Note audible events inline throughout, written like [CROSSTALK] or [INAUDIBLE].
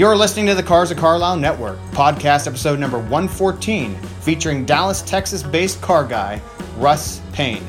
You're listening to the Cars of Carlisle Network, podcast episode number 114, featuring Dallas, Texas based car guy, Russ Payne.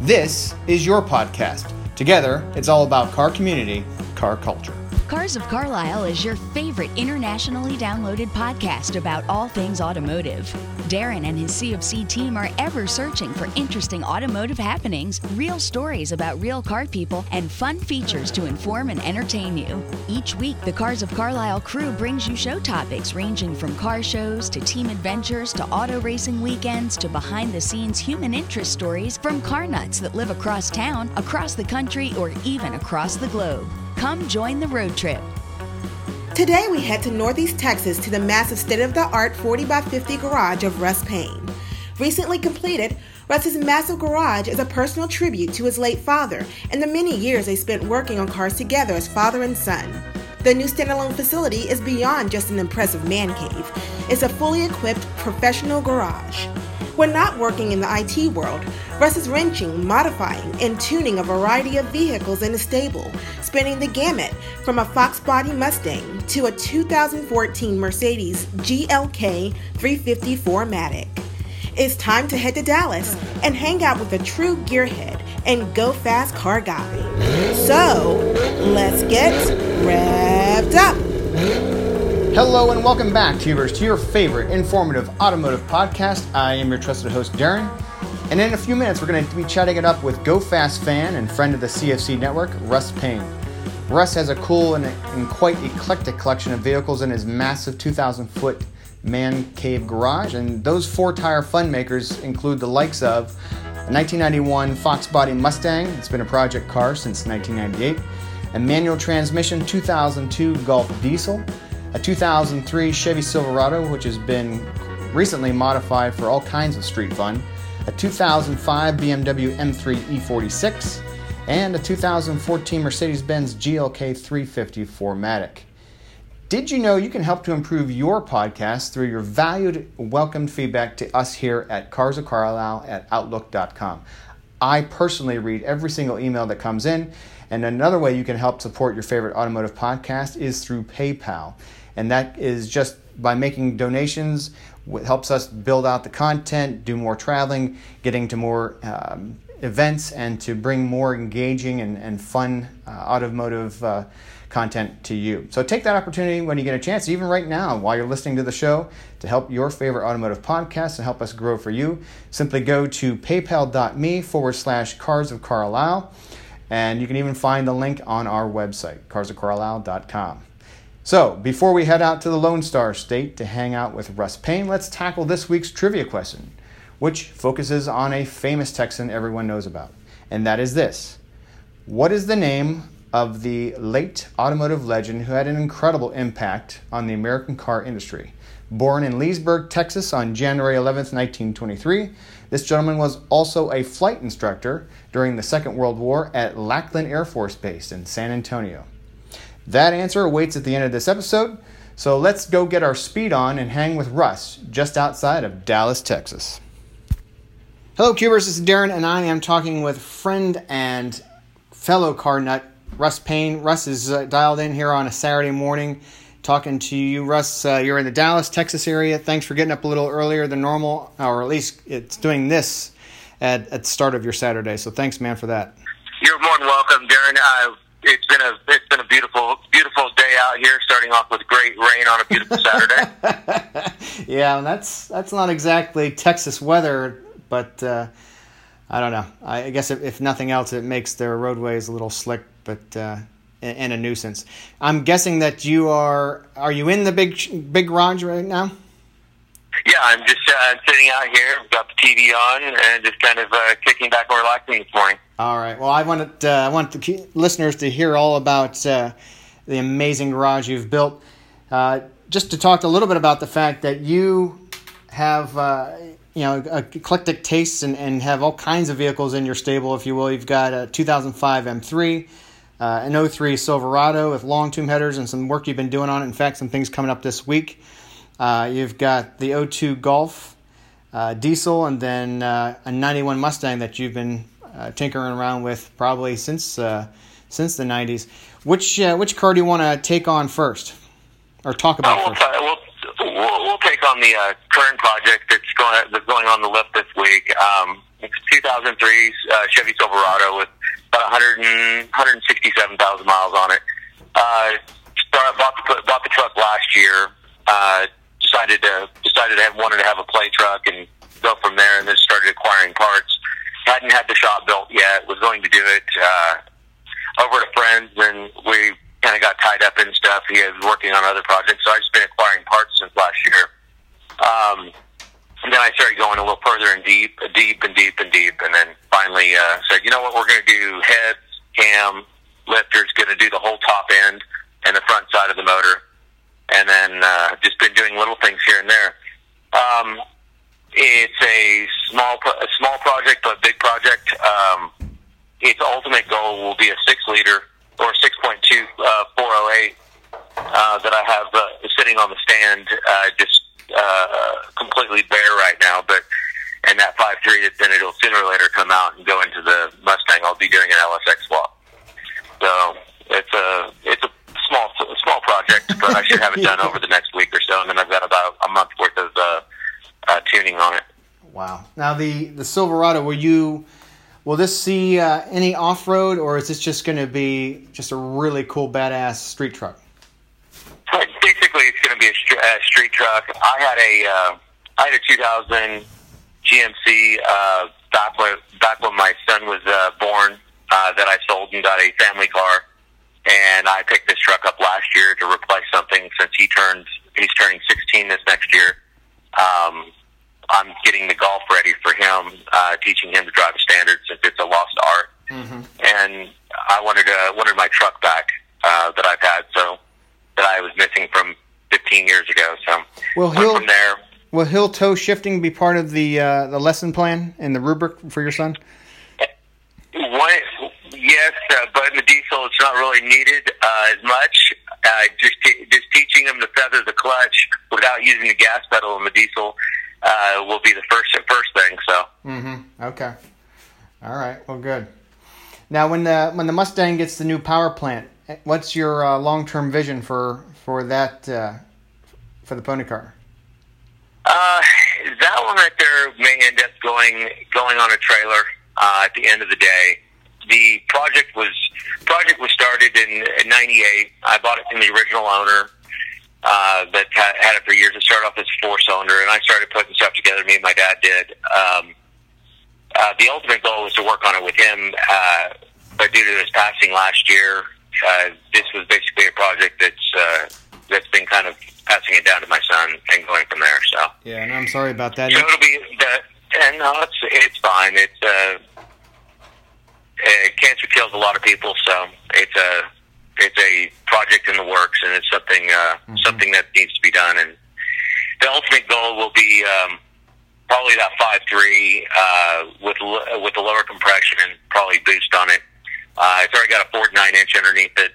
This is your podcast. Together, it's all about car community, car culture. Cars of Carlisle is your favorite internationally downloaded podcast about all things automotive. Darren and his CFC team are ever searching for interesting automotive happenings, real stories about real car people, and fun features to inform and entertain you. Each week, the Cars of Carlisle crew brings you show topics ranging from car shows to team adventures to auto racing weekends to behind the scenes human interest stories from car nuts that live across town, across the country, or even across the globe. Come join the road trip. Today we head to Northeast Texas to the massive state of the art 40 by 50 garage of Russ Payne. Recently completed, Russ's massive garage is a personal tribute to his late father and the many years they spent working on cars together as father and son. The new standalone facility is beyond just an impressive man cave, it's a fully equipped professional garage. When not working in the IT world, Russ is wrenching, modifying, and tuning a variety of vehicles in the stable, spanning the gamut from a Fox body Mustang to a 2014 Mercedes GLK 350 4MATIC. It's time to head to Dallas and hang out with a true gearhead and go fast car guy. So, let's get revved up. Hello and welcome back, Tubers, to your favorite informative automotive podcast. I am your trusted host, Darren. And in a few minutes, we're going to be chatting it up with Go Fast fan and friend of the CFC network, Russ Payne. Russ has a cool and, and quite eclectic collection of vehicles in his massive 2,000 foot man cave garage, and those four tire fun makers include the likes of a 1991 Fox Body Mustang, it's been a project car since 1998, a manual transmission 2002 Golf Diesel, a 2003 Chevy Silverado, which has been recently modified for all kinds of street fun, a 2005 BMW M3 E46, and a 2014 Mercedes Benz GLK 350 4MATIC. Did you know you can help to improve your podcast through your valued, welcomed feedback to us here at Cars of Carlisle at Outlook.com? I personally read every single email that comes in, and another way you can help support your favorite automotive podcast is through PayPal. And that is just by making donations it helps us build out the content do more traveling getting to more um, events and to bring more engaging and, and fun uh, automotive uh, content to you. So take that opportunity when you get a chance even right now while you're listening to the show to help your favorite automotive podcast and help us grow for you. Simply go to paypal.me forward slash cars of carlisle and you can even find the link on our website carsofcarlisle.com so, before we head out to the Lone Star State to hang out with Russ Payne, let's tackle this week's trivia question, which focuses on a famous Texan everyone knows about. And that is this What is the name of the late automotive legend who had an incredible impact on the American car industry? Born in Leesburg, Texas on January 11, 1923, this gentleman was also a flight instructor during the Second World War at Lackland Air Force Base in San Antonio. That answer awaits at the end of this episode. So let's go get our speed on and hang with Russ just outside of Dallas, Texas. Hello, Cubers. This is Darren, and I am talking with friend and fellow car nut Russ Payne. Russ is uh, dialed in here on a Saturday morning talking to you. Russ, uh, you're in the Dallas, Texas area. Thanks for getting up a little earlier than normal, or at least it's doing this at, at the start of your Saturday. So thanks, man, for that. You're more than welcome, Darren. Uh, it's been a it's been a beautiful beautiful day out here. Starting off with great rain on a beautiful Saturday. [LAUGHS] yeah, and that's that's not exactly Texas weather, but uh, I don't know. I guess if, if, nothing else, it makes their roadways a little slick, but uh, and a nuisance. I'm guessing that you are are you in the big big garage right now? Yeah, I'm just uh, sitting out here, got the TV on, and just kind of uh, kicking back and relaxing this morning. All right. Well, I wanted uh, I want the listeners to hear all about uh, the amazing garage you've built. Uh, just to talk a little bit about the fact that you have uh, you know eclectic tastes and, and have all kinds of vehicles in your stable, if you will. You've got a 2005 M3. Uh, an 03 Silverado with long tube headers and some work you've been doing on it. In fact, some things coming up this week. Uh, you've got the 02 Golf uh, diesel, and then uh, a 91 Mustang that you've been uh, tinkering around with probably since uh, since the 90s. Which uh, which car do you want to take on first, or talk about we'll, first? we'll, we'll, we'll take on the uh, current project that's going that's going on the lift this week. Um, it's a 2003 uh, Chevy Silverado with about 100 and, 167,000 miles on it. Uh, start, bought the bought the truck last year. Uh, decided to decided to have wanted to have a play truck and go from there, and then started acquiring parts. Hadn't had the shop built yet. Was going to do it uh, over to friends, and we kind of got tied up in stuff. He was working on other projects, so I've just been acquiring parts since last year. Um, then I started going a little further and deep, deep and deep and deep, and then finally uh, said, you know what, we're going to do heads, cam, lifters, going to do the whole top end and the front side of the motor, and then uh, just been doing little things here and there. Um, it's a small, a small project, but big project. Um, its ultimate goal will be a six liter or six point two uh, four oh eight uh, that I have uh, sitting on the stand, uh, uh, completely bare right now. But and that five three, then it'll sooner or later come out and go into the Mustang. I'll be doing an LSX swap. So it's a it's a small a small project, but I should have it [LAUGHS] done over the next week or so, and then I've got about a month worth of uh, uh, tuning on it. Wow. Now the the Silverado, will you will this see uh, any off road, or is this just going to be just a really cool badass street truck? Basically, it's going to be a, a street truck. I had a uh, I had a 2000 GMC uh, back when back when my son was uh, born uh, that I sold and got a family car, and I picked this truck up last year to replace something since he turned he's turning 16 this next year. Um, I'm getting the golf ready for him, uh, teaching him to drive a standard since it's a lost art, Mm-hmm. and I wanted uh, wanted my truck back uh, that I've had so that I was missing from 15 years ago. So Well, went he'll from there. Will heel toe shifting be part of the uh, the lesson plan and the rubric for your son? One, yes, uh, but in the diesel, it's not really needed uh, as much. Uh, just t- just teaching him to feather the clutch without using the gas pedal in the diesel uh, will be the first first thing. So Mm-hmm. Okay. All right. Well, good. Now, when the when the Mustang gets the new power plant, what's your uh, long term vision for for that uh, for the pony car? Uh, that one right there may end up going going on a trailer uh, at the end of the day. The project was project was started in '98. I bought it from the original owner. uh, that ha- had it for years. It started off as four cylinder, and I started putting stuff together. Me and my dad did. Um, uh, the ultimate goal was to work on it with him, uh, but due to his passing last year, uh, this was basically a project that's uh, that's been kind of passing it down to my son and going from there. So, Yeah, and I'm sorry about that. so it'll be the and no, it's it's fine. It's uh, uh, cancer kills a lot of people, so it's a it's a project in the works, and it's something uh, something that needs to be done. And the ultimate goal will be um, probably that five three uh, with with a lower compression and probably boost on it. Uh, it's already got a 49 inch underneath it.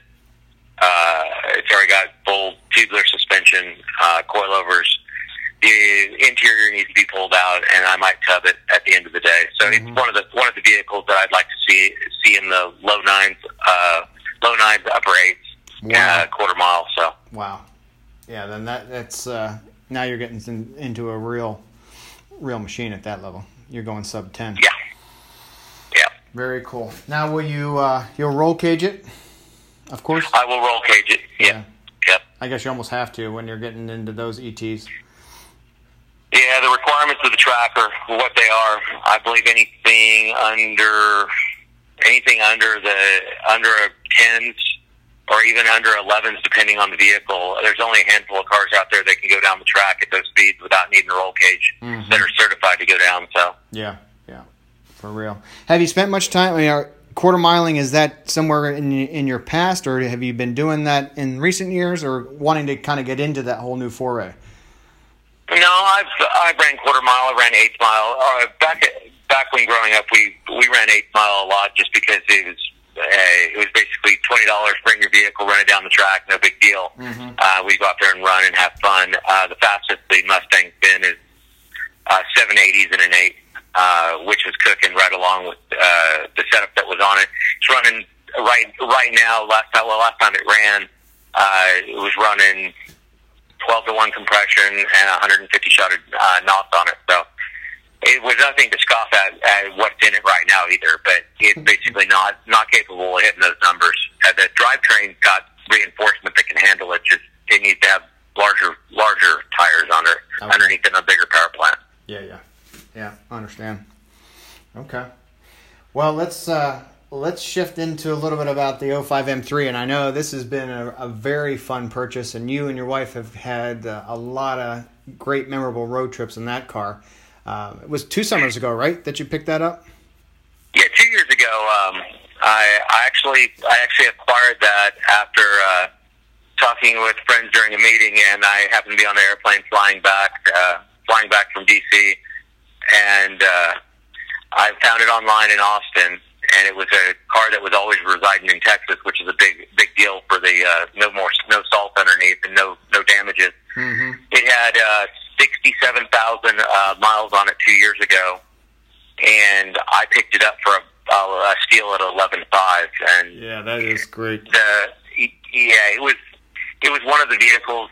Uh, it's already got full tubular suspension, uh, coilovers. The interior needs to be pulled out, and I might tub it at the end of the day. So it's one of the one of the vehicles that I'd like to see see in the low nines, uh, low nines, upper eights, Wow. uh, quarter mile. So Wow. Yeah, then that that's uh, now you're getting in, into a real real machine at that level. You're going sub ten. yeah. Very cool. Now will you uh, you'll roll cage it? Of course. I will roll cage it. Yeah, yep. I guess you almost have to when you're getting into those ETs. Yeah, the requirements of the track are what they are. I believe anything under anything under the under a tens or even under 11s, depending on the vehicle. There's only a handful of cars out there that can go down the track at those speeds without needing a roll cage Mhm. that are certified to go down. So Yeah, yeah, for real. Have you spent much time? I mean, are, quarter miling is that somewhere in in your past, or have you been doing that in recent years, or wanting to kind of get into that whole new foray? no, I've I ran quarter mile. I ran eighth mile. Uh, back back when growing up, we we ran eighth mile a lot just because it was uh, it was basically twenty dollars. Bring your vehicle, run it down the track, no big deal. Mm-hmm. Uh, we go out there and run and have fun. Uh, the fastest the Mustang's been is uh, seven eighties and an eight, uh, which was cooking right along with uh, the setup that was on it. It's running right right now. Last time, well, last time it ran, uh, it was running twelve to one compression and 150 shot uh, knots on it. So it was nothing to scoff at, at what's in it right now either, but it's basically not not capable of hitting those numbers. Uh, the drivetrain's got reinforcement that can handle it. Just it needs to have larger larger tires it okay. underneath in a bigger power plant. Yeah, yeah, yeah. I understand. Okay. Well, let's uh, let's shift into a little bit about the 05 M3. And I know this has been a, a very fun purchase, and you and your wife have had uh, a lot of great, memorable road trips in that car. Uh, it was two summers ago, right, that you picked that up? Yeah, two years ago. Um, I, I actually I actually acquired that after uh, talking with friends during a meeting, and I happened to be on the airplane flying back uh, flying back from DC, and uh, I found it online in Austin, and it was a car that was always residing in Texas, which is a big big deal for the uh, no more no salt underneath and no no damages. Mm-hmm. It had uh, sixty seven thousand uh, miles on it two years ago, and I picked it up for a, a steal at eleven five. And yeah, that is great. The yeah, it was it was one of the vehicles.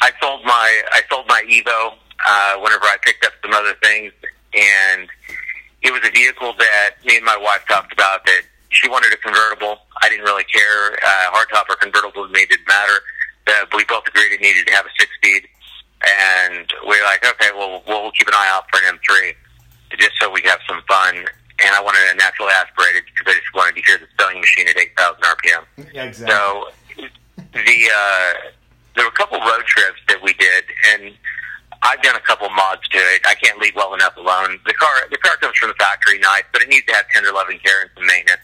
I sold my I sold my Evo uh, whenever I picked up some other things, and it was a vehicle that me and my wife talked about that she wanted a convertible. I didn't really care. Uh, hardtop or convertible to me didn't matter. Uh, we both agreed it needed to have a six speed. And we are like, okay, well, we'll keep an eye out for an M3 just so we have some fun. And I wanted a naturally aspirated because I just wanted to hear the sewing machine at 8,000 RPM. Yeah, exactly. So the, uh, there were a couple road trips that we did and I've done a couple mods to it. I can't leave well enough alone. The car, the car comes from the factory, nice, but it needs to have tender loving care and some maintenance.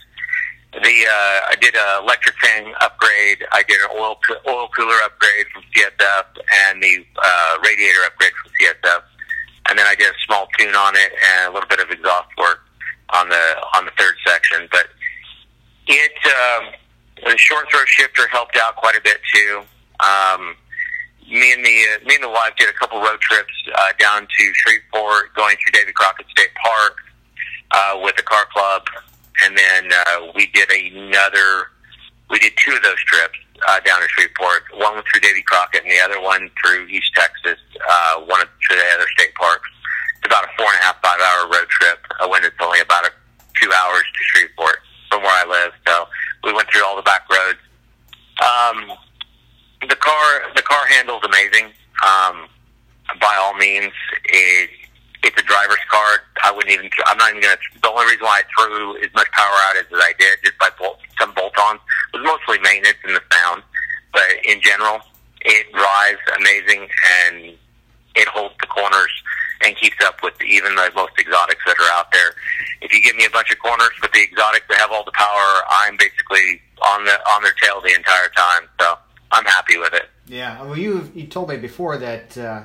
The uh, I did a electric fan upgrade. I did an oil oil cooler upgrade from CSF and the uh, radiator upgrade from CSF, and then I did a small tune on it and a little bit of exhaust work on the on the third section. But it um, the short throw shifter helped out quite a bit too. Um, me and the uh, me and the wife did a couple road trips uh, down to Shreveport, going through Davy Crockett State Park uh, with the car club, and then uh, we did another. We did two of those trips uh, down to Shreveport. One through Davy Crockett, and the other one through East Texas. Uh, one through the other state parks. It's about a four and a half five hour road trip uh, when it's only about a, two hours to Shreveport from where I live. So we went through all the back roads. Um, the car the car handles amazing. Um, by all means, it, it's a driver's car. I wouldn't even. I'm not even gonna. The only reason why I threw as much power out as I did, just by bolt, some bolt-ons, was mostly maintenance and the sound. But in general, it drives amazing and it holds the corners and keeps up with even the most exotics that are out there. If you give me a bunch of corners with the exotics that have all the power, I'm basically on the on their tail the entire time. So I'm happy with it. Yeah, well, you you told me before that uh,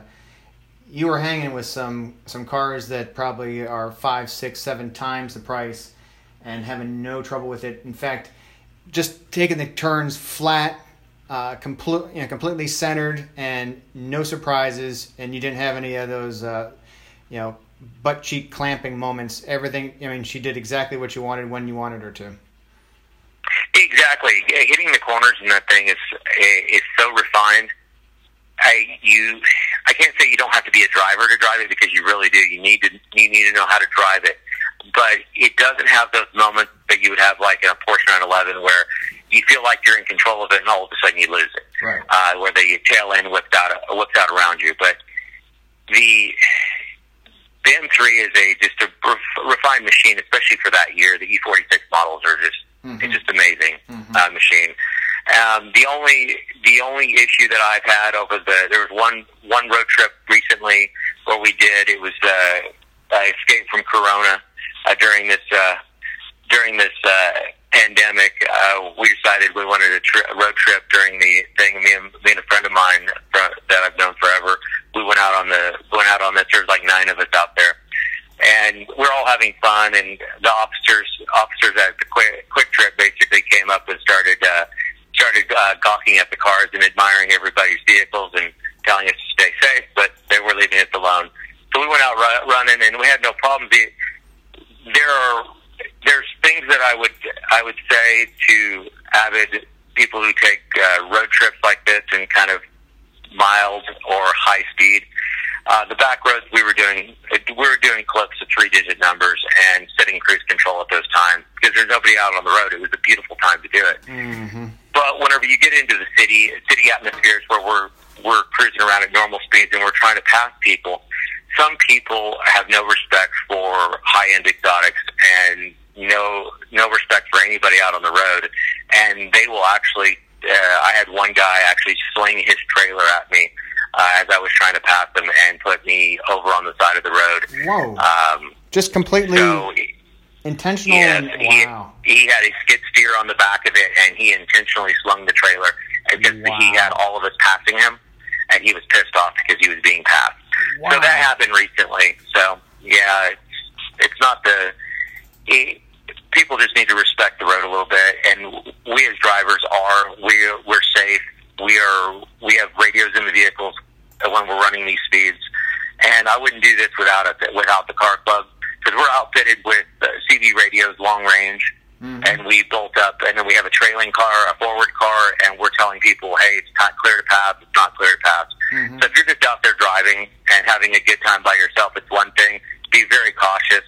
you were hanging with some some cars that probably are five, six, seven times the price, and having no trouble with it. In fact, just taking the turns flat, uh, complete, you know, completely centered, and no surprises, and you didn't have any of those, uh, you know, butt cheek clamping moments. Everything. I mean, she did exactly what you wanted when you wanted her to. Exactly, hitting the corners in that thing is is so refined. I you I can't say you don't have to be a driver to drive it because you really do. You need to you need to know how to drive it, but it doesn't have those moments that you would have like in a Porsche 911 where you feel like you're in control of it and all of a sudden you lose it. Right. Uh, where the tail end whips out whips out around you, but the the M3 is a just a refined machine, especially for that year. The E46 models are just Mm-hmm. It's just amazing mm-hmm. uh, machine. Um, the only the only issue that I've had over the there was one one road trip recently where we did it was uh, I escaped from Corona uh, during this uh, during this uh, pandemic. Uh, we decided we wanted a, tri- a road trip during the thing. Me and me and a friend of mine that I've known forever. We went out on the went out on this. There's like nine of us out there and we're all having fun. And the officers officers at the Quick, QuikTrip basically came up and started uh, started uh, gawking at the cars and admiring everybody's vehicles and telling us to stay safe, but they were leaving us alone. So we went out r- running, and we had no problems. The, there are there's things that I would I would say to avid people who take uh, road trips like this and kind of mild or high speed the back roads we were doing, we were doing clips of three digit numbers and setting cruise control at those times because there's nobody out on the road. It was a beautiful time to do it. Mm-hmm. But whenever you get into the city, city atmospheres where we're we're cruising around at normal speeds and we're trying to pass people, some people have no respect for high end exotics and no no respect for anybody out on the road, and they will actually. Uh, I had one guy actually sling his trailer at me uh, as I was trying to pass him and put me over on the side of the road. Whoa! Um, Just completely so intentional. yes, and, he, wow. he had a skid steer on the back of it, and he intentionally slung the trailer because Wow. he had all of us passing him, and he was pissed off because he was being passed. Wow. So that happened recently. So yeah, it's, it's not the it, people just need to respect the road a little bit, and we as drivers are we we're safe. We are we have radios in the vehicles when we're running these speeds, and I wouldn't do this without it without the car club because we're outfitted with uh, CB radios, long range. And we built up, and then we have a trailing car, a forward car, and we're telling people, hey, it's not clear to pass, it's not clear to pass. So if you're just out there driving and having a good time by yourself, it's one thing. Be very cautious.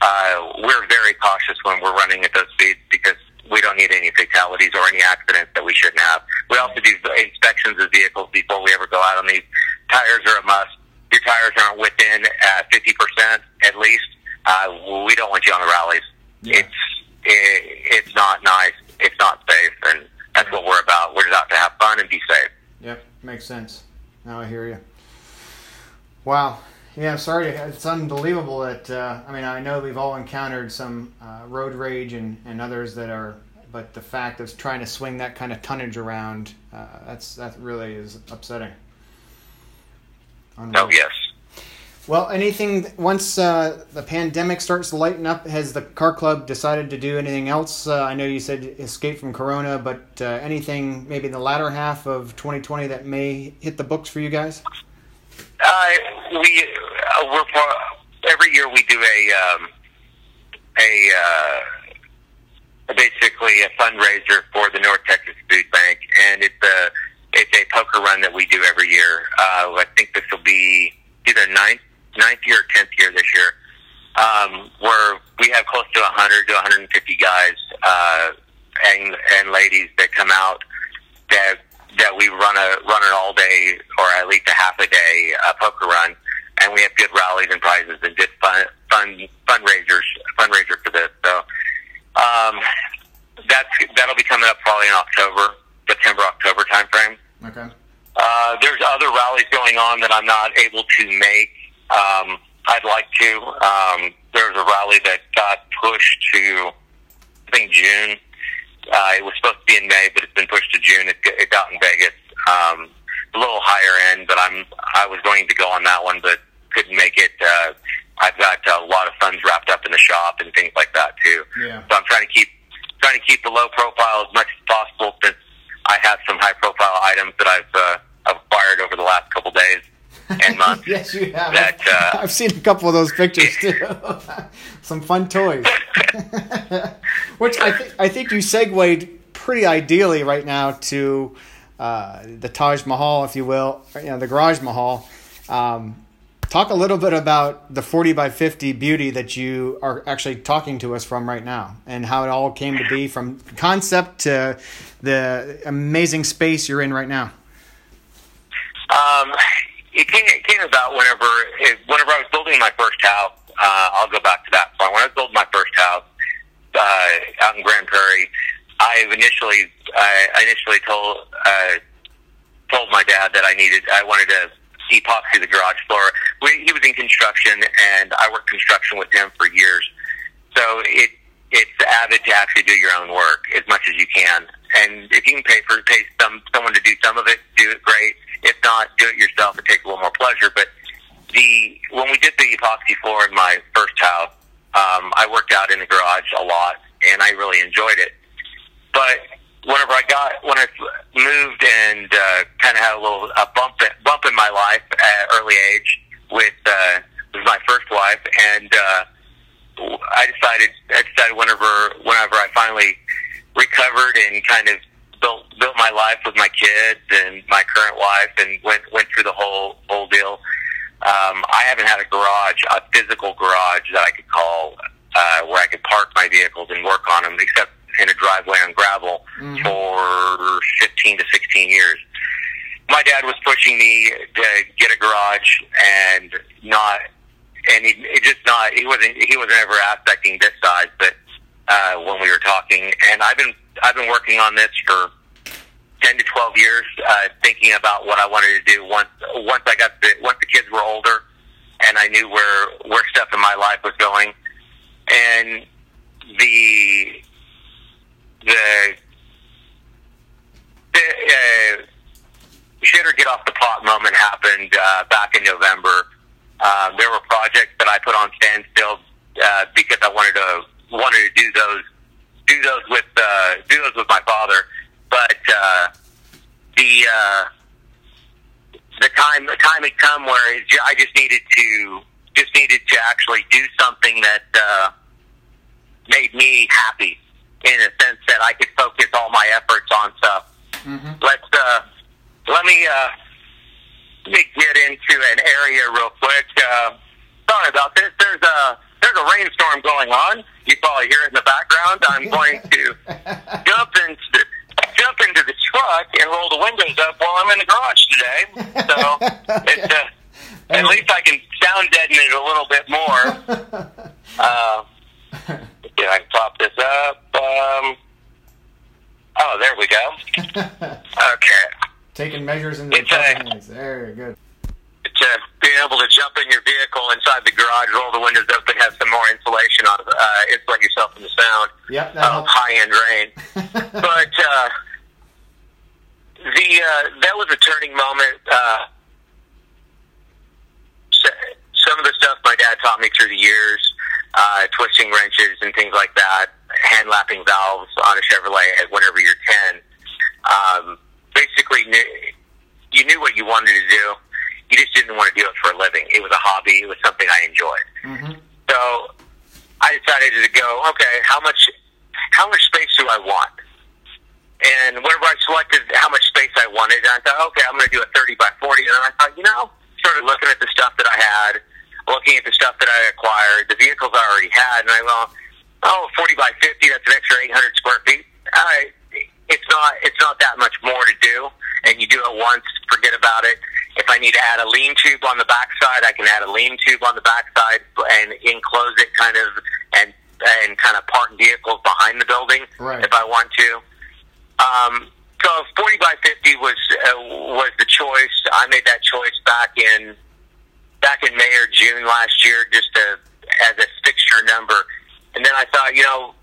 Uh, we're very cautious when we're running at those speeds because we don't need any fatalities or any accidents that we shouldn't have. We also do inspections of vehicles before we ever go out on these. Tires are a must. Your tires aren't within uh, 50% at least. Uh, we don't want you on the rallies. Yeah. It's it, it's not nice. It's not safe, and that's what we're about. We're just out to have fun and be safe. Yep, makes sense. Now I hear you. Wow. Yeah, sorry. It's unbelievable that uh, I mean I know we've all encountered some uh, road rage and, and others that are, but the fact of trying to swing that kind of tonnage around, uh, that's that really is upsetting. No, yes. Well, anything once uh, the pandemic starts to lighten up, has the car club decided to do anything else? Uh, I know you said escape from Corona, but uh, anything maybe in the latter half of 2020 that may hit the books for you guys? Uh, we uh, we're every year we do a um, a uh, basically a fundraiser for the North Texas Food Bank, and it's a it's a poker run that we do every year. Uh, I think this will be either ninth ninth year or tenth year this year. Um, where we have close to 100 to 150 guys uh, and and ladies that come out that that we run a run an all day or at least a half a day uh, poker run, and we have good rallies and prizes and good fun fun fundraisers fundraiser for this. So um, that's that'll be coming up probably in October, September October timeframe. Okay. Uh, there's other rallies going on that I'm not able to make. Um, I'd like to. Um, there's a rally that got pushed to, I think June. Uh, it was supposed to be in May, but it's been pushed to June. It, it's out in Vegas. Um, a little higher end, but I'm I was going to go on that one, but couldn't make it. Uh, I've got a lot of funds wrapped up in the shop and things like that too. Yeah. So I'm trying to keep trying to keep the low profile as much as possible since I have some high profile items that I've uh, acquired over the last couple days and months. [LAUGHS] yes, you have. That, uh, I've seen a couple of those pictures too. [LAUGHS] Some fun toys. [LAUGHS] Which I think I think you segued pretty ideally right now to uh, the Taj Mahal, if you will, you know, the Garage Mahal. Um, talk a little bit about the 40 by 50 beauty that you are actually talking to us from right now and how it all came to be from concept to the amazing space you're in right now. Um, it came, it came about whenever it, whenever I was building my first house. Uh, I'll go back to that point. When I was building my first house uh, out in Grand Prairie, I initially I initially told uh, told my dad that I needed I wanted to epoxy the garage floor. We, he was in construction, and I worked construction with him for years. So it it's avid to actually do your own work as much as you can. And if you can pay for pay some someone to do some of it, do it great. If not, do it yourself. It takes a little more pleasure. But the when we did the epoxy floor in my first house, um, I worked out in the garage a lot, and I really enjoyed it. But whenever I got when I moved and uh, kind of had a little a bump bump in my life at early age with uh, with my first wife, and uh, I decided I decided whenever whenever I finally recovered and kind of built built my life with my kids and my current wife, and went went through the whole whole deal. Um, I haven't had a garage, a physical garage that I could call uh, where I could park my vehicles and work on them, except in a driveway on gravel mm-hmm. for 15 to 16 years. My dad was pushing me to get a garage and not, and he it just not, he wasn't, he wasn't ever aspecting this size, but, uh, when we were talking, and I've been, I've been working on this for 10 to 12 years, uh, thinking about what I wanted to do once, once I got the, once the kids were older and I knew where, where stuff in my life was going. And the, the, the, uh, shit or get off the pot moment happened, uh, back in November. Uh, there were projects that I put on standstill, uh, because I wanted to, wanted to do those, do those with, uh, do those with my father but uh, the uh, the time the time had come where it, I just needed to just needed to actually do something that uh, made me happy in a sense that I could focus all my efforts on stuff. Mm-hmm. Let's uh, let me uh, let me get into an area real quick. Uh, sorry about this. There's a there's a rainstorm going on. You probably hear it in the background. I'm going to [LAUGHS] jump into jump into the truck and roll the windows up while I'm in the garage today. So [LAUGHS] it's uh, at least I can sound deaden it a little bit more. [LAUGHS] Uh, yeah, I can pop this up. Um, oh, there we go. Okay. Taking measures in the it's a, Very good. To being able to jump in your vehicle inside the garage, roll the windows up, have some more insulation on, uh, insulate yourself from the sound yep, of high end rain. [LAUGHS] but uh, the uh, that was a turning moment. Uh, some of the stuff my dad taught me through the years, uh, twisting wrenches and things like that, hand lapping valves on a Chevrolet at whenever you're ten. Um, basically, knew, you knew what you wanted to do. You just didn't want to do it for a living. It was a hobby. It was something I enjoyed. Mm-hmm. So I decided to go. Okay, how much? How much space do I want? And whenever I selected how much space I wanted, I thought, okay, I'm going to do a 30 by 40. And I thought, you know, started looking at the stuff that I had, looking at the stuff that I acquired, the vehicles I already had, and I thought, oh, 40 by 50, that's an extra 800 square feet. Uh, it's not, it's not that much more to do. And you do it once, forget about it. If I need to add a lean-to on the backside, I can add a lean-to on the backside and enclose it kind of and and kind of park vehicles behind the building right. if I want to. Um, so 40 by 50 was uh, was the choice. I made that choice back in back in May or June last year, just to, as a fixture number. And then I thought, you know,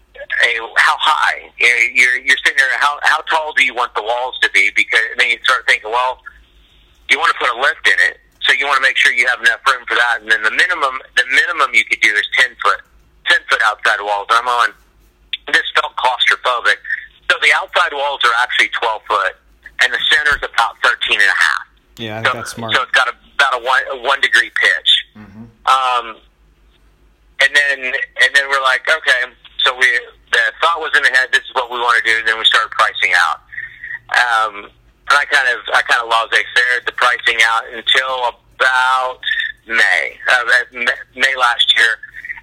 hey, how high? You're you're sitting there. How how tall do you want the walls to be? Because then you start thinking, well, you want to put a lift in it, so you want to make sure you have enough room for that. And then the minimum the minimum you could do is 10 foot 10 foot outside walls. I'm on. This felt claustrophobic. So the outside walls are actually 12 foot, and the center is about 13 and a half. Yeah, I think so, that's smart. So it's got a, about a one, a one degree pitch. Mm-hmm. Um, and then and then we're like, okay. So we the thought was in the head. This is what we want to do. And then we started pricing out. Um, I kind of I kind of laissez-faire the pricing out until about May, uh, May last year,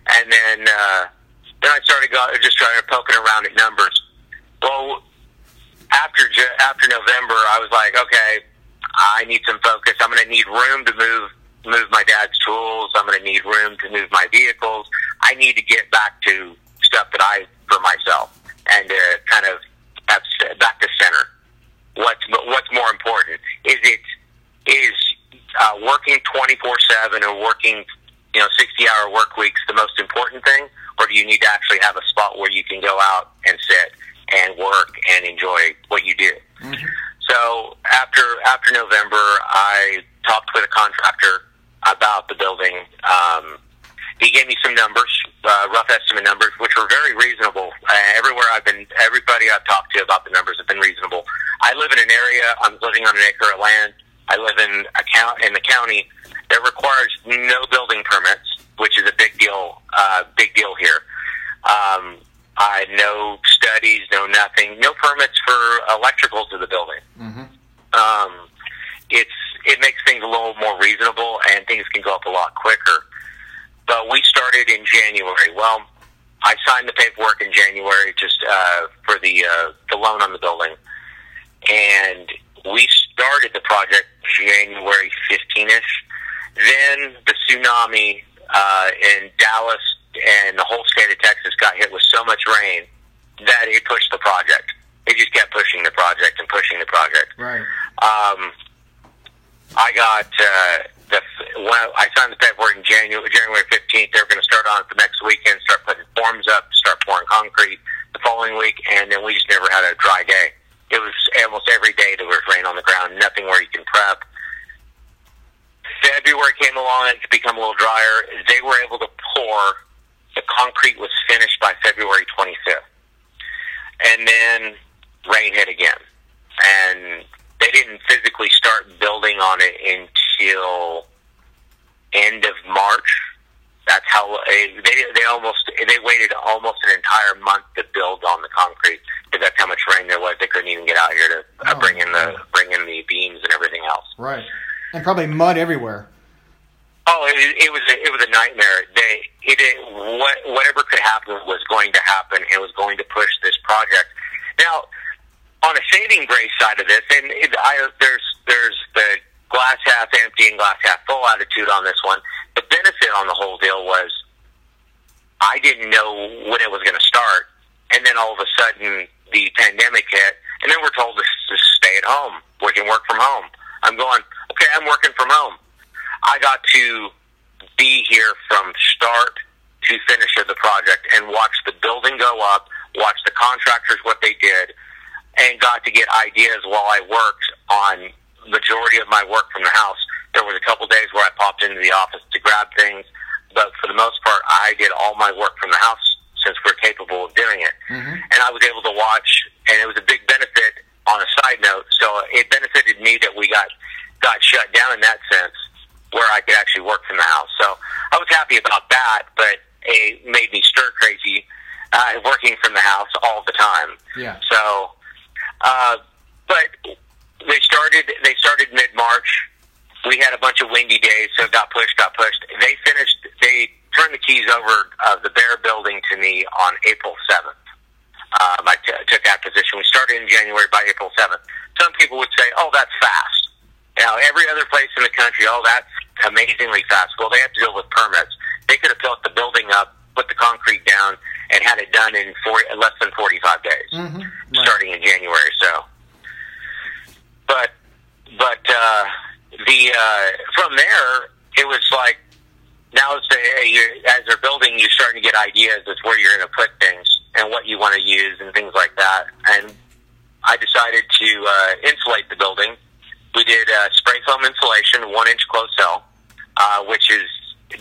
and then uh, then I started go, just trying to poking around at numbers. Well, after after November, I was like, okay, I need some focus. I'm going to need room to move move my dad's tools. I'm going to need room to move my vehicles. I need to get back to stuff that I for myself and to kind of back to center. What's what's more important? Is it is uh, working 24 seven or working you know 60 hour work weeks the most important thing, or do you need to actually have a spot where you can go out and sit? and work and enjoy what you do. Mm-hmm. So after after November, I talked with a contractor about the building. Um, he gave me some numbers, uh, rough estimate numbers, which were very reasonable. Uh, everywhere I've been, everybody I've talked to about the numbers have been reasonable. I live in an area. I'm living on an acre of land. I live in a count in the county that requires no building permits, which is a big deal. Uh, big deal here. Um, Uh, no studies, no nothing, no permits for electrical to the building. Mm-hmm. Um, it's it makes things a little more reasonable, and things can go up a lot quicker. But we started in January. Well, I signed the paperwork in January just uh, for the uh, the loan on the building, and we started the project January 15ish. Then the tsunami uh, in Dallas and the whole state of Texas got hit with so much rain that it pushed the project. It just kept pushing the project and pushing the project. Right. Um, I got uh, the when I signed the paperwork in January January fifteenth. They were going to start on it the next weekend, start putting forms up, start pouring concrete the following week, and then we just never had a dry day. It was almost every day there was rain on the ground, nothing where you can prep. February came along, and it's become a little drier. They were able to pour. The concrete was finished by February 25th. And then rain hit again. And they didn't physically start building on it until end of March. That's how they they almost they waited almost an entire month to build on the concrete because that's how much rain there was. They couldn't even get out here to uh, Oh, bring in the bring in the beams and everything else. Right. And probably mud everywhere. Oh, it, it was a, it was a nightmare. They it, it what whatever could happen was going to happen. It was going to push this project. Now, saving grace side of this, and it, I, there's there's the glass half empty and glass half full attitude on this one. The benefit on the whole deal was I didn't know when it was going to start, and then all of a sudden the pandemic hit, and then we're told to, to stay at home. We can work from home. I'm going, okay, I'm working from home. I got to be here from start to finish of the project and watch the building go up, watch the contractors what they did, and got to get ideas while I worked on majority of my work from the house. There was a couple days where I popped into the office to grab things, but for the most part, I did all my work from the house since we're capable of doing it. Mm-hmm. And I was able to watch, and it was a big benefit on a side note. So it benefited me that we got got shut down in that sense, where I could actually work from the house. So I was happy about that, but it made me stir crazy uh, working from the house all the time. Yeah. So, uh, but they started. They started mid March. We had a bunch of windy days, so got pushed, got pushed. They finished. They turned the keys over of the Bare Building to me on April seventh. Um, I t- took that position. We started in January. By April seventh, some people would say, "Oh, that's fast." Now, every other place in the country, oh, that's amazingly fast. Well, they have to deal with permits. They could have built the building up, put the concrete down, and had it done in 40, less than forty-five days Mm-hmm. Right. starting in January. So, but but uh, the uh, from there, it was like now it's you're, as they're building, you're starting to get ideas as where you're going to put things and what you want to use and things like that. And I decided to uh, insulate the building. We did uh, spray foam insulation, one inch closed cell, uh, which is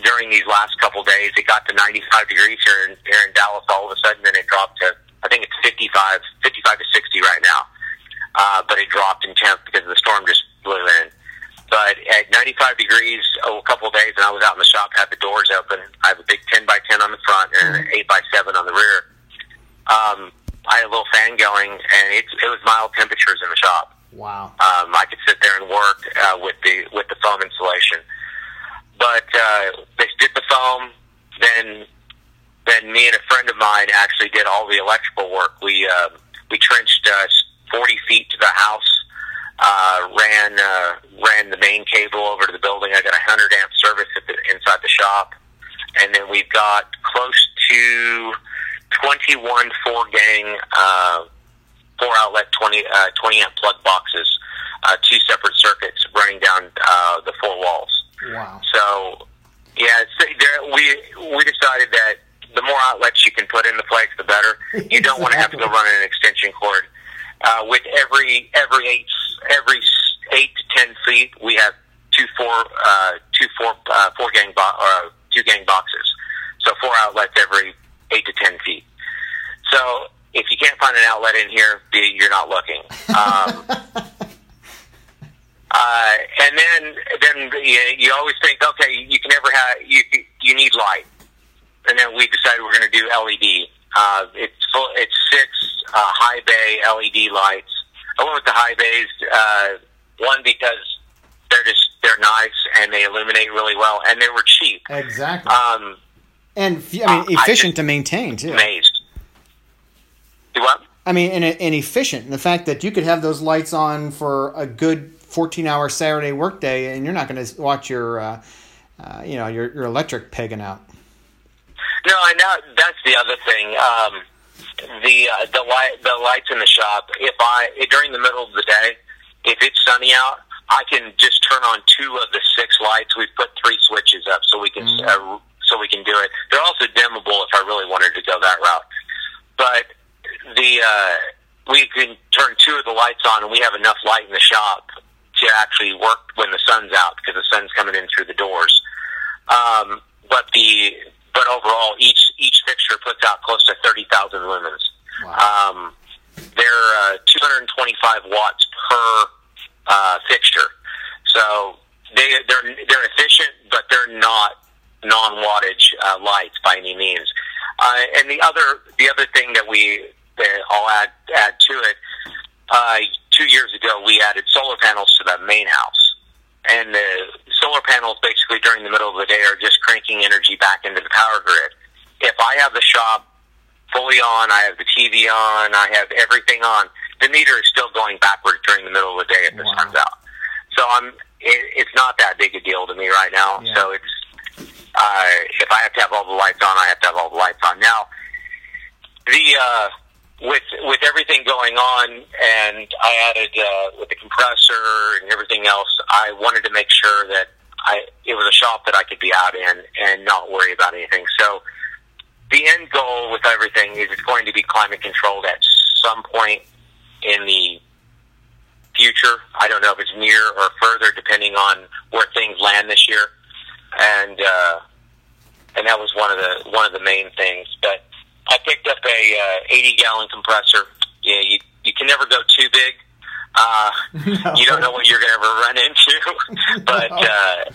during these last couple days, it got to 95 degrees here in, here in Dallas all of a sudden, then it dropped to, I think it's 55, 55 to 60 right now. Uh, but it dropped in temp because the storm just blew in. But at 95 degrees, oh, a couple of days, and I was out in the shop, had the doors open. I have a big 10 by 10 on the front and an 8 by 7 on the rear. Um, I had a little fan going, and it, it was mild temperatures in the shop. Wow. Um, I could sit there and work uh, with the with the foam insulation. But uh, they did the foam. Then then me and a friend of mine actually did all the electrical work. We uh, we trenched uh, 40 feet to the house. Uh, ran uh, ran the main cable over to the building. I got a 100 amp service at the, inside the shop, and then we've got close to 21 four gang uh, four outlet 20 uh, 20 amp plug boxes, uh, two separate circuits running down uh, the four walls. Wow. So, yeah, it's, there, we we decided that the more outlets you can put in the place, the better. You don't want to have to go run an extension cord. Uh, with every every eight every eight to ten feet, we have two four uh, two four uh, four gang bo- or two gang boxes. So four outlets every eight to ten feet. So if you can't find an outlet in here, you're not looking. [LAUGHS] Um, uh, and then then you, you always think, okay, you can never have you you need light, and then we decided we're going to do LED Uh, it's full, it's six uh, high bay LED lights. I went with the high bays. Uh, one because they're just they're nice and they illuminate really well, and they were cheap. Exactly. Um, and I mean, I efficient just- to maintain too. amazed. Do what? I mean, and, and efficient. The fact that you could have those lights on for a good 14 hour Saturday workday and you're not going to watch your, uh, uh, you know, your, your electric pegging out. No, I know that's the other thing. Um, the uh, the light the lights in the shop. If I during the middle of the day, if it's sunny out, I can just turn on two of the six lights. We've put three switches up so we can uh, so we can do it. They're also dimmable if I really wanted to go that route. But the uh, we can turn two of the lights on, and we have enough light in the shop to actually work when the sun's out because the sun's coming in through the doors. Um, but the but overall, each each fixture puts out close to thirty thousand lumens. Um, they're uh, two hundred and twenty five watts per uh, fixture, so they they're they're efficient, but they're not non wattage uh, lights by any means. Uh, and the other the other thing that we that I'll add add to it. Uh, two years ago, we added solar panels to the main house, and the solar panels basically during the middle of the day are just cranking energy back into the power grid. If I have the shop fully on, I have the TV on, I have everything on, the meter is still going backwards during the middle of the day if the Wow. sun's out. So I'm it, it's not that big a deal to me right now. Yeah. So it's uh, if I have to have all the lights on, I have to have all the lights on. Now the uh, with with everything going on, and I added uh, with the compressor and everything else. I wanted to make sure that I it was a shop that I could be out in and not worry about anything. So the end goal with everything is it's going to be climate controlled at some point in the future. I don't know if it's near or further, depending on where things land this year. And uh, and that was one of the one of the main things. But I picked up a uh, 80 gallon compressor. Yeah, you you can never go too big. Uh, [LAUGHS] You don't know what you're going to ever run into, [LAUGHS] but No. uh,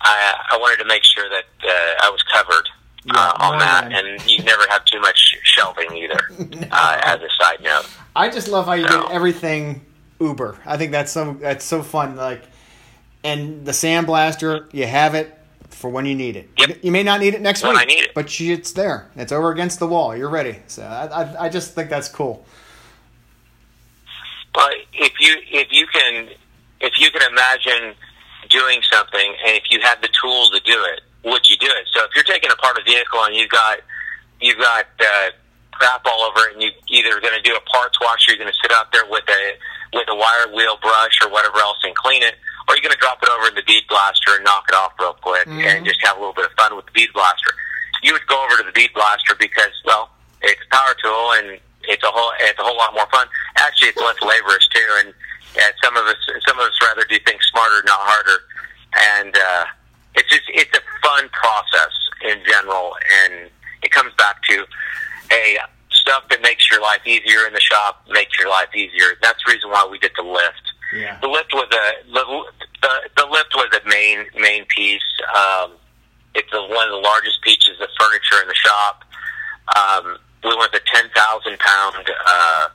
I I wanted to make sure that uh, I was covered uh, Yeah, on no, that, no. and you never have too much shelving either. [LAUGHS] uh, as a side note, I just love how you No. did everything Uber. I think that's so that's so fun. Like, and the sandblaster, you have it for when you need it. Yep. You may not need it next When week, I need it. but it's there. It's over against the wall. You're ready. So I, I, I just think that's cool. But if you if you can if you can imagine doing something and if you have the tools to do it, would you do it? So if you're taking apart a vehicle and you've got you've got uh, crap all over it, and you either going to do a parts wash, or you're going to sit out there with a with a wire wheel brush or whatever else and clean it, or you're going to drop it over in the bead blaster and knock it off real quick and just have a little bit of fun with the bead blaster. You would go over to the bead blaster because well, it's a power tool and it's a whole it's a whole lot more fun. Actually, it's less laborious too, and, and some of us some of us rather do things smarter, not harder. And uh, it's just it's a fun process in general, and it comes back to a stuff that makes your life easier in the shop makes your life easier. That's the reason why we did the lift. Yeah. The lift was a the the, the lift was a main main piece. Um, it's a, one of the largest pieces of furniture in the shop. Um, we went with a ten thousand pound uh,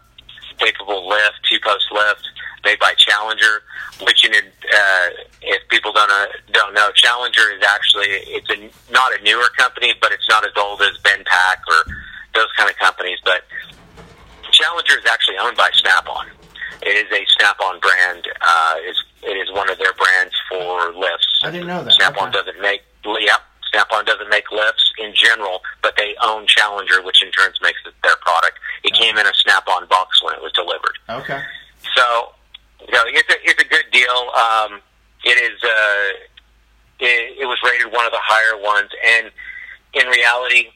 capable lift, two post lift made by Challenger. Which, in, uh, if people don't uh, don't know, Challenger is actually it's a not a newer company, but it's not as old as BendPak or those kind of companies. But Challenger is actually owned by Snap-on. It is a Snap-on brand. Uh, is it is one of their brands for lifts. I didn't know that. Snap-on Okay. doesn't make yep. Snap-on doesn't make lifts in general, but they own Challenger, which in turn makes it their product. It came in a Snap-on box when it was delivered. Okay. So, you know, it's a it's a good deal. Um, it is. Uh, it, it was rated one of the higher ones, and in reality,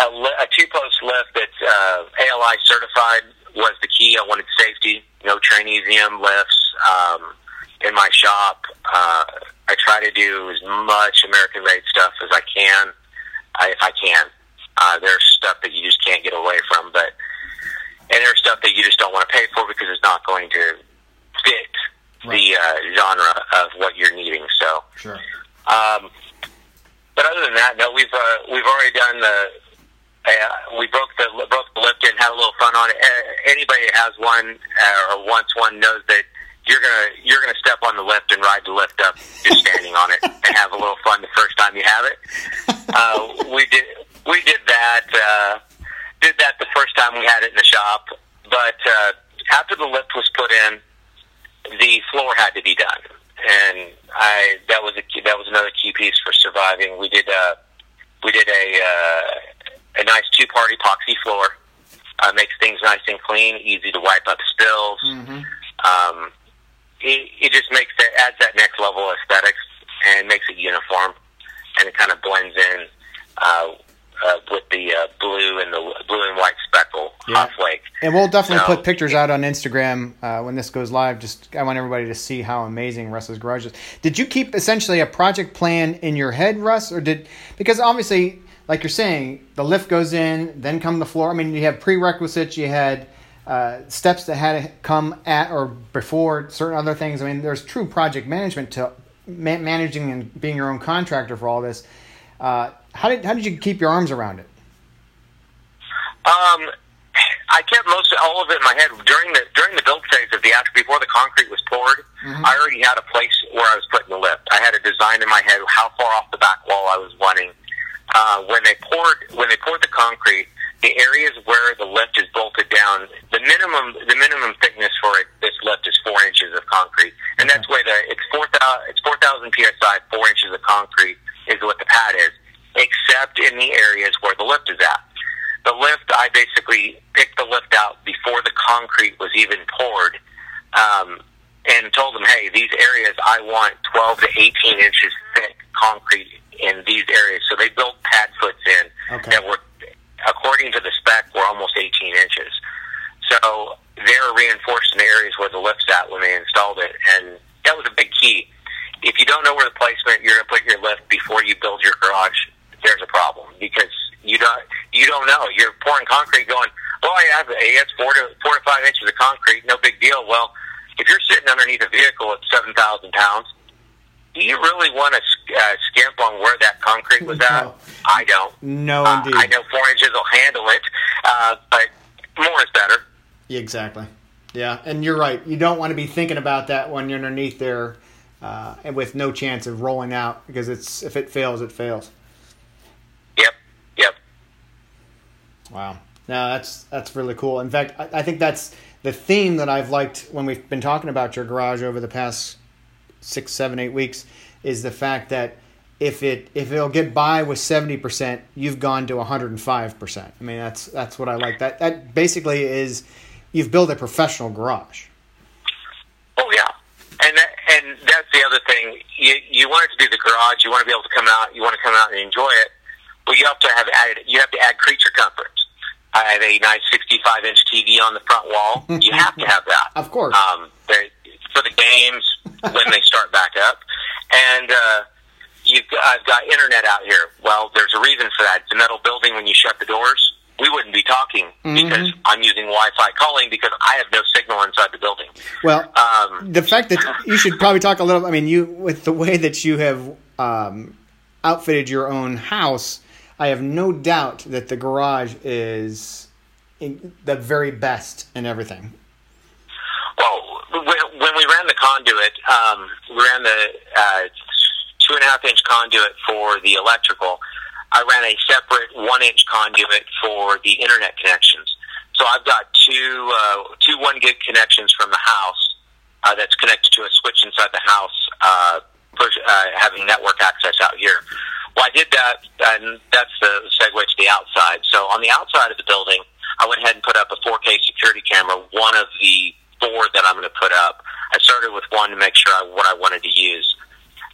a, a two post lift that's uh, ALI certified was the key. I wanted safety, no Chinesium lifts um, in my shop. Uh, I try to do as much American made stuff as I can, uh, if I can. Uh, there's stuff that you just can't get away from, but and there's stuff that you just don't want to pay for because it's not going to fit the uh, genre of what you're needing. So. Sure. Um, but other than that, no, we've uh, we've already done the uh, we broke the broke the lift and had a little fun on it. Anybody that has one uh, or wants one knows that you're gonna you're gonna step on the lift and ride the lift up just standing on it and have a little fun the first time you have it. Uh, we did we did that uh, did that the first time we had it in the shop, but uh, after the lift was put in, the floor had to be done, and I that was a key, that was another key piece for surviving. We did a we did a uh, a nice two part epoxy floor. Uh, makes things nice and clean, easy to wipe up spills. Mm-hmm. Um, it, it just makes that adds that next level of aesthetics and makes it uniform, and it kind of blends in uh, uh, with the uh, blue and the blue and white speckle yeah. hot flake. And we'll definitely so, put pictures out on Instagram uh, when this goes live. Just I want everybody to see how amazing Russ's garage is. Did you keep essentially a project plan in your head, Russ, or did because obviously, like you're saying, the lift goes in, then come the floor. I mean, you have prerequisites. You had uh, steps that had to come at or before certain other things. I mean, there's true project management to ma- managing and being your own contractor for all this. Uh, how did how did you keep your arms around it? Um, I kept most of all of it in my head during the during the build phase of the after before the concrete was poured. Mm-hmm. I already had a place where I was putting the lift. I had a design in my head how far off the back wall I was wanting. Uh, when they poured when they poured the concrete, the areas where the lift is bolted down, the minimum the minimum thickness for it, this lift is four inches of concrete, and that's where the it's four thousand it's four thousand psi, four inches of concrete is what the pad is, except in the areas where the lift is at. The lift, I basically picked the lift out before the concrete was even poured, um, and told them, hey, these areas I want 12 to 18 inches thick concrete in these areas. So they built pad foots in okay. that were according to the spec, were almost 18 inches. So they're reinforced in the areas where the lift's at when they installed it, and that was a big key. If you don't know where the placement you're going to put your lift before you build your garage, there's a problem because you don't you don't know. You're pouring concrete, going, well, I have it's four to four to five inches of concrete, no big deal. Well, if you're sitting underneath a vehicle at seven thousand pounds, do you really want to uh, skimp on where that concrete was at? I don't. No, uh, indeed. I know four inches will handle it, uh, but more is better. Exactly. Yeah, and you're right. You don't want to be thinking about that when you're underneath there, uh, and with no chance of rolling out because it's if it fails, it fails. Yep. Yep. Wow. No, that's that's really cool. In fact, I, I think that's the theme that I've liked when we've been talking about your garage over the past six, seven, eight weeks is the fact that if it if it'll get by with seventy percent, you've gone to one hundred and five percent. I mean, that's that's what I like. That that basically is you've built a professional garage. Oh yeah, and that, and that's the other thing. You you want it to be the garage. You want to be able to come out. You want to come out and enjoy it. Well, you have to have added. You have to add creature comforts. I have a nice sixty-five inch TV on the front wall. [LAUGHS] You have to have that, of course. Um, for the games when they start back up, and. uh you've I've got internet out here. Well, there's a reason for that. It's a metal building. When you shut the doors, we wouldn't be talking mm-hmm. because I'm using Wi-Fi calling because I have no signal inside the building. Well, um, the fact that you should probably talk a little. I mean, you with the way that you have um, outfitted your own house, I have no doubt that the garage is the very best and everything. Well, when we ran the conduit, um, we ran the uh, two and a half inch conduit for the electrical. I ran a separate one inch conduit for the internet connections. So I've got two uh, two one gig connections from the house uh, that's connected to a switch inside the house, uh, push, uh, having network access out here. Well, I did that, and that's the segue to the outside. So on the outside of the building, I went ahead and put up a 4K security camera, one of the four that I'm going to put up. I one to make sure I, what I wanted to use.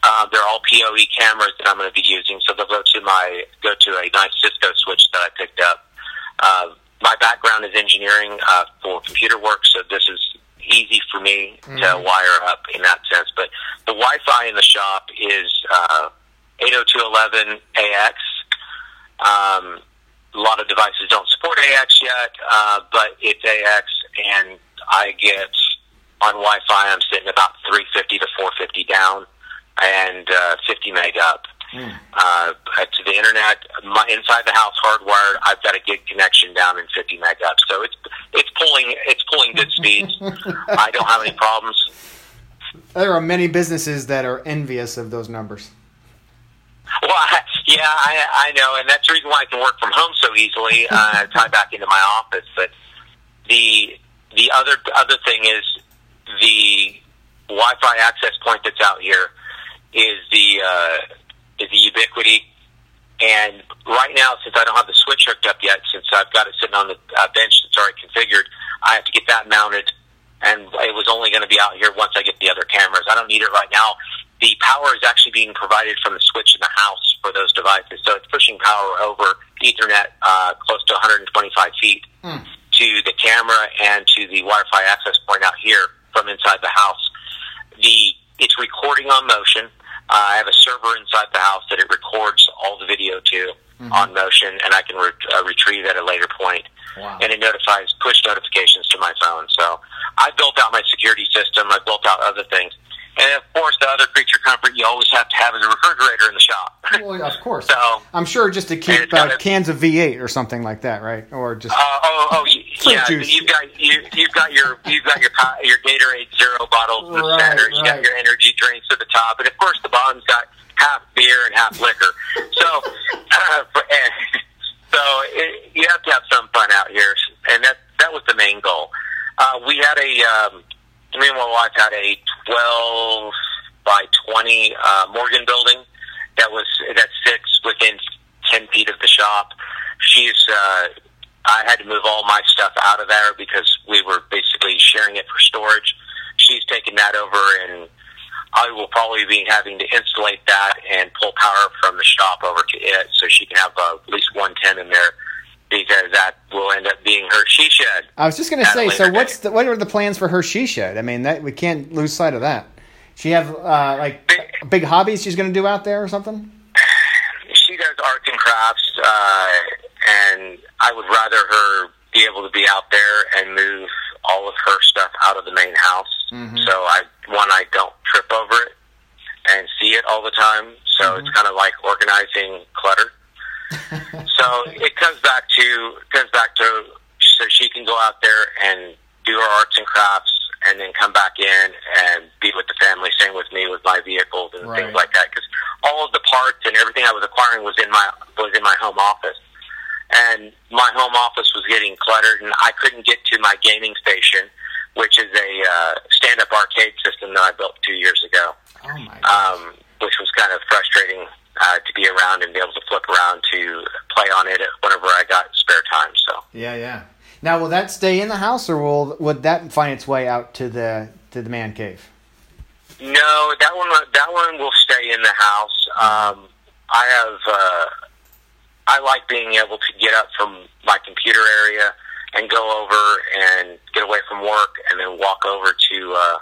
Uh, they're all PoE cameras that I'm going to be using, so they'll go to my go to a nice Cisco switch that I picked up. Uh, my background is engineering uh, for computer work, so this is easy for me mm-hmm. to wire up in that sense. But the Wi-Fi in the shop is uh, 802.11ax. Um, a lot of devices don't support AX yet, uh, but it's AX, and I get on Wi-Fi. I'm sitting about 350 to 450 down and uh, 50 meg up. mm. uh, to the internet. My, inside the house, hardwired. I've got a gig connection down in 50 meg up, so it's it's pulling it's pulling good speeds. [LAUGHS] I don't have any problems. There are many businesses that are envious of those numbers. Well, I, yeah, I, I know, and that's the reason why I can work from home so easily. Uh, tie back into my office, but the the other other thing is the Wi-Fi access point that's out here is the uh, is the Ubiquiti. And right now, since I don't have the switch hooked up yet, since I've got it sitting on the uh, bench that's already configured, I have to get that mounted. And it was only going to be out here once I get the other cameras. I don't need it right now. The power is actually being provided from the switch in the house for those devices, so it's pushing power over Ethernet uh, close to 125 feet mm. to the camera and to the Wi-Fi access point out here from inside the house. The it's recording on motion uh, I have a server inside the house that it records all the video to mm-hmm. on motion, and I can re- uh, retrieve at a later point. Wow. And it notifies push notifications to my phone. So I built out my security system. I built out other things. And of course, the other creature comfort you always have to have is a refrigerator in the shop. Well, of [LAUGHS] course. so I'm sure just to keep uh, cans of V8 or something like that, right? Or just uh, oh oh yeah, juice. you've got your you've got your your Gatorade Zero bottles in the right, center. You right. got your energy drinks at the top, and of course the bottom's got half beer and half liquor. so [LAUGHS] uh, so it, you have to have some fun out here, and that that was the main goal. Uh, we had a um, me and my wife had a 12 by 20 uh, Morgan building that was that sits within 10 feet of the shop. She's uh, I had to move all my stuff out of there because we were basically sharing it for storage. She's taken that over, and I will probably be having to insulate that and pull power from the shop over to it, so she can have uh, at least 110 in there because that will end up being her she shed. I was just going to say, so what's the, what are the plans for her she shed? I mean, that we can't lose sight of that. She have uh, like big, big hobbies she's going to do out there or something. She does arts and crafts, uh, and I would rather her be able to be out there and move all of her stuff out of the main house. Mm-hmm. So I one I don't trip over it and see it all the time. So mm-hmm. it's kind of like organizing clutter [LAUGHS] so it comes back to comes back to so she can go out there and do her arts and crafts and then come back in and be with the family. Same with me with my vehicles and right. things like that. Because all of the parts and everything I was acquiring was in my was in my home office, and my home office was getting cluttered, and I couldn't get to my gaming station, which is a uh, stand-up arcade system that I built two years ago. Oh my! Um, which was kind of frustrating uh, to be around and be able to flip around to play on it whenever I got spare time. So yeah, yeah. Now, will that stay in the house, or will would that find its way out to the to the man cave? No, that one that one will stay in the house. Um, I have uh, I like being able to get up from my computer area and go over and get away from work, and then walk over to uh,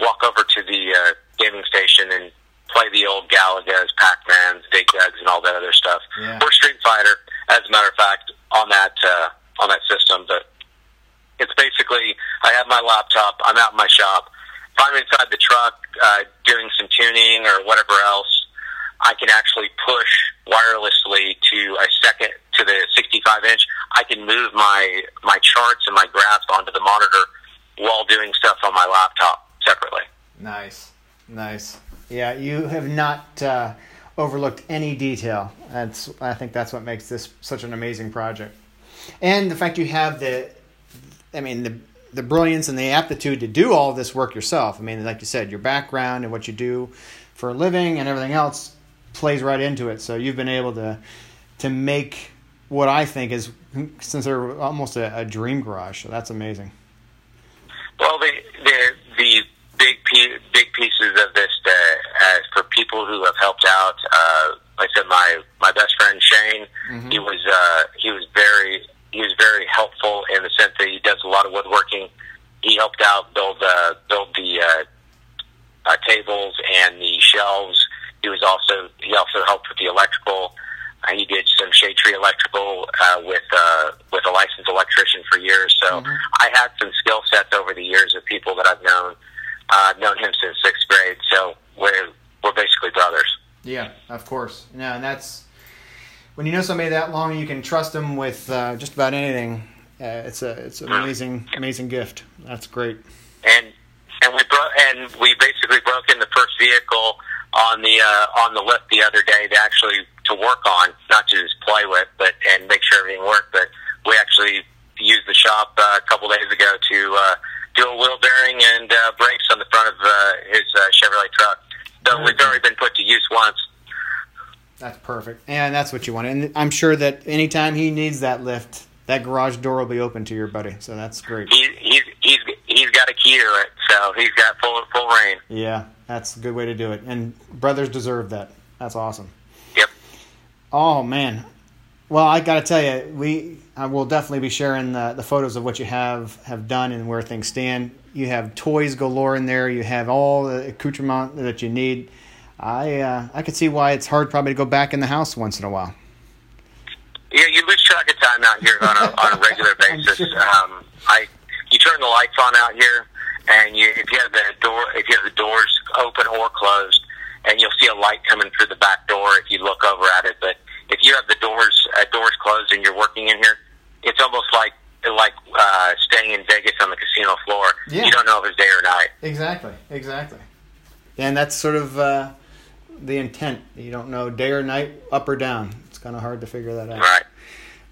walk over to the uh, gaming station and play the old Galagas, Pac-Mans, Dig Dugs, and all that other stuff. Yeah. Or Street Fighter, as a matter of fact, on that uh, on that system. But it's basically I have my laptop, I'm out in my shop. If I'm inside the truck uh, doing some tuning or whatever else, I can actually push wirelessly to a second to the 65 inch. I can move my my charts and my graphs onto the monitor while doing stuff on my laptop separately. Nice, nice. Yeah, you have not uh, overlooked any detail. That's I think that's what makes this such an amazing project, and the fact you have the, I mean the the brilliance and the aptitude to do all this work yourself. I mean, like you said, your background and what you do for a living and everything else plays right into it. So you've been able to to make what I think is since they're almost a, a dream garage. So that's amazing. Well, the the the big big pieces of this uh, for people who have helped out. Uh, like I said, my my best friend Shane, mm-hmm. he was uh, he was very he was very helpful in the sense that he does a lot of woodworking. He helped out build uh, build the uh, uh, tables and the shelves. He was also he also helped with the electrical. Uh, he did some shade tree electrical uh, with uh, with a licensed electrician for years. So mm-hmm. I had some skill sets over the years of people that I've known uh, I've known him since sixth grade, so we're we're basically brothers. Yeah, of course. Yeah, and that's when you know somebody that long, you can trust them with uh, just about anything. Uh, it's a it's an amazing amazing gift. That's great. And and we bro- and we basically broke in the first vehicle on the uh, on the lift the other day to actually to work on, not to just play with, but and make sure everything worked. But we actually used the shop uh, a couple days ago to uh, do a wheel bearing and uh, brakes on the front of uh, his uh, Chevrolet truck. So Very it's already been put to use once. That's perfect. And that's what you want. And I'm sure that anytime he needs that lift, that garage door will be open to your buddy. So that's great. He, he's he's he's got a key to it, so he's got full full rein. Yeah, that's a good way to do it. And brothers deserve that. That's awesome. Yep. Oh man. Well, I got to tell you, we I will definitely be sharing the, the photos of what you have have done and where things stand. You have toys galore in there. You have all the accoutrement that you need. I uh, I could see why it's hard probably to go back in the house once in a while. Yeah, you lose track of time out here on a on a regular [LAUGHS] basis. sure. Um, I you turn the lights on out here, and you if you have the door if you have the doors open or closed, and you'll see a light coming through the back door if you look over at it. But if you have the doors uh, doors closed and you're working in here, it's almost like like uh, staying in Vegas on the casino floor. Yeah. You don't know if it's day or night. Exactly, exactly. And that's sort of uh, the intent. You don't know day or night, up or down. It's kind of hard to figure that out. Right.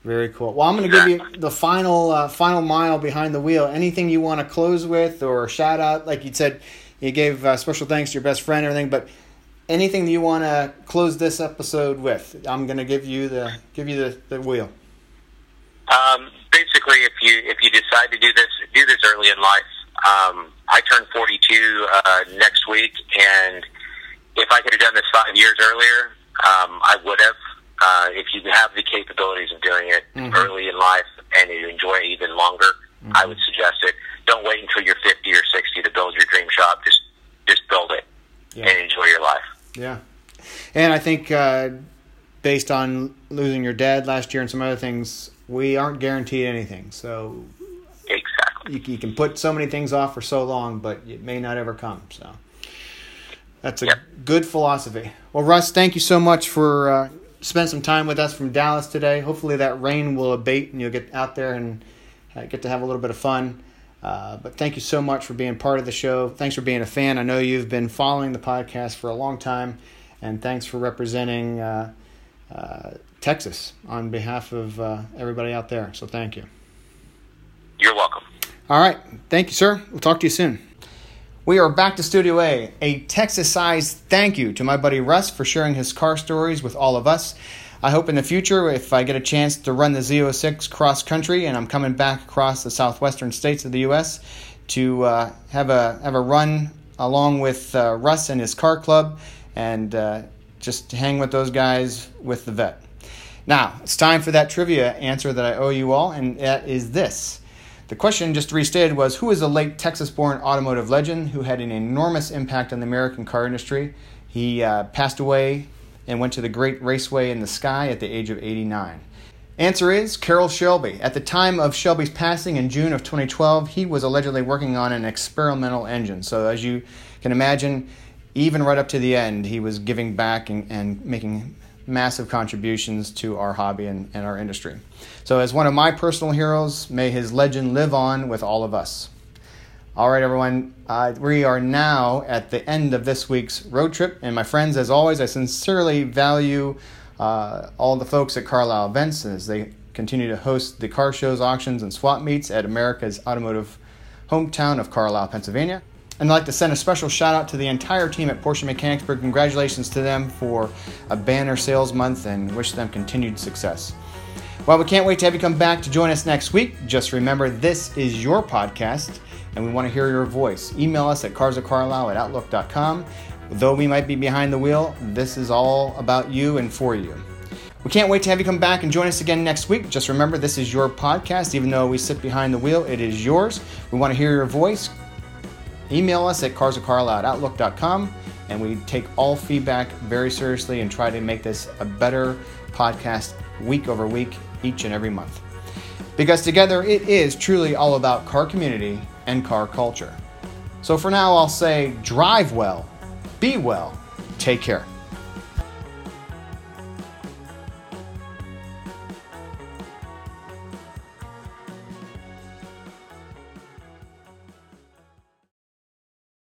Very cool. Well, I'm going to give you the final uh, final mile behind the wheel. Anything you want to close with or shout out? Like you said, you gave uh, special thanks to your best friend, and everything. But anything that you want to close this episode with, I'm going to give you the give you the, the wheel. Um, basically, if you if you decide to do this, do this early in life. Um, I turn 42 uh, next week, and if I could have done this five years earlier, um, I would have. Uh, if you have the capabilities of doing it Mhm. early in life and you enjoy it even longer, I would suggest it. Don't wait until you're 50 or 60 to build your dream shop. Just just build it Yeah. and enjoy your life. Yeah, and I think uh, based on losing your dad last year and some other things, we aren't guaranteed anything. So Exactly. you, you can put so many things off for so long, but it may not ever come. So that's a Yep. good philosophy. Well, Russ, thank you so much for uh, spending some time with us from Dallas today. Hopefully that rain will abate and you'll get out there and uh, get to have a little bit of fun. Uh, but thank you so much for being part of the show. Thanks for being a fan. I know you've been following the podcast for a long time, and thanks for representing uh, uh, Texas on behalf of uh, everybody out there. So thank you. You're welcome. All right. Thank you, sir. We'll talk to you soon. We are back to Studio A. A Texas sized thank you to my buddy Russ for sharing his car stories with all of us. I hope in the future, if I get a chance to run the Z06 cross country and I'm coming back across the southwestern states of the U.S., to uh, have a have a run along with uh, Russ and his car club, and uh, just hang with those guys with the vet. Now it's time for that trivia answer that I owe you all, and that is this. The question, just restated, was Who is a late Texas born automotive legend who had an enormous impact on the American car industry? He uh, passed away and went to the great raceway in the sky at the age of 89. Answer is Carroll Shelby. At the time of Shelby's passing in June of 2012, he was allegedly working on an experimental engine. So, as you can imagine, even right up to the end, he was giving back and, and making massive contributions to our hobby and, and our industry. So, as one of my personal heroes, may his legend live on with all of us. All right, everyone, uh, we are now at the end of this week's road trip. And my friends, as always, I sincerely value uh, all the folks at Carlisle Events as they continue to host the car shows, auctions, and swap meets at America's automotive hometown of Carlisle, Pennsylvania. And I'd like to send a special shout out to the entire team at Porsche Mechanicsburg. Congratulations to them for a banner sales month and wish them continued success. Well, we can't wait to have you come back to join us next week. Just remember, this is your podcast, and we want to hear your voice. Email us at carsofcarlisle at outlook.com. Though we might be behind the wheel, this is all about you and for you. We can't wait to have you come back and join us again next week. Just remember, this is your podcast. Even though we sit behind the wheel, it is yours. We want to hear your voice. Email us at carsofcarlisle at outlook.com, and we take all feedback very seriously and try to make this a better podcast week over week, each and every month. Because together it is truly all about car community and car culture. So for now, I'll say drive well, be well, take care.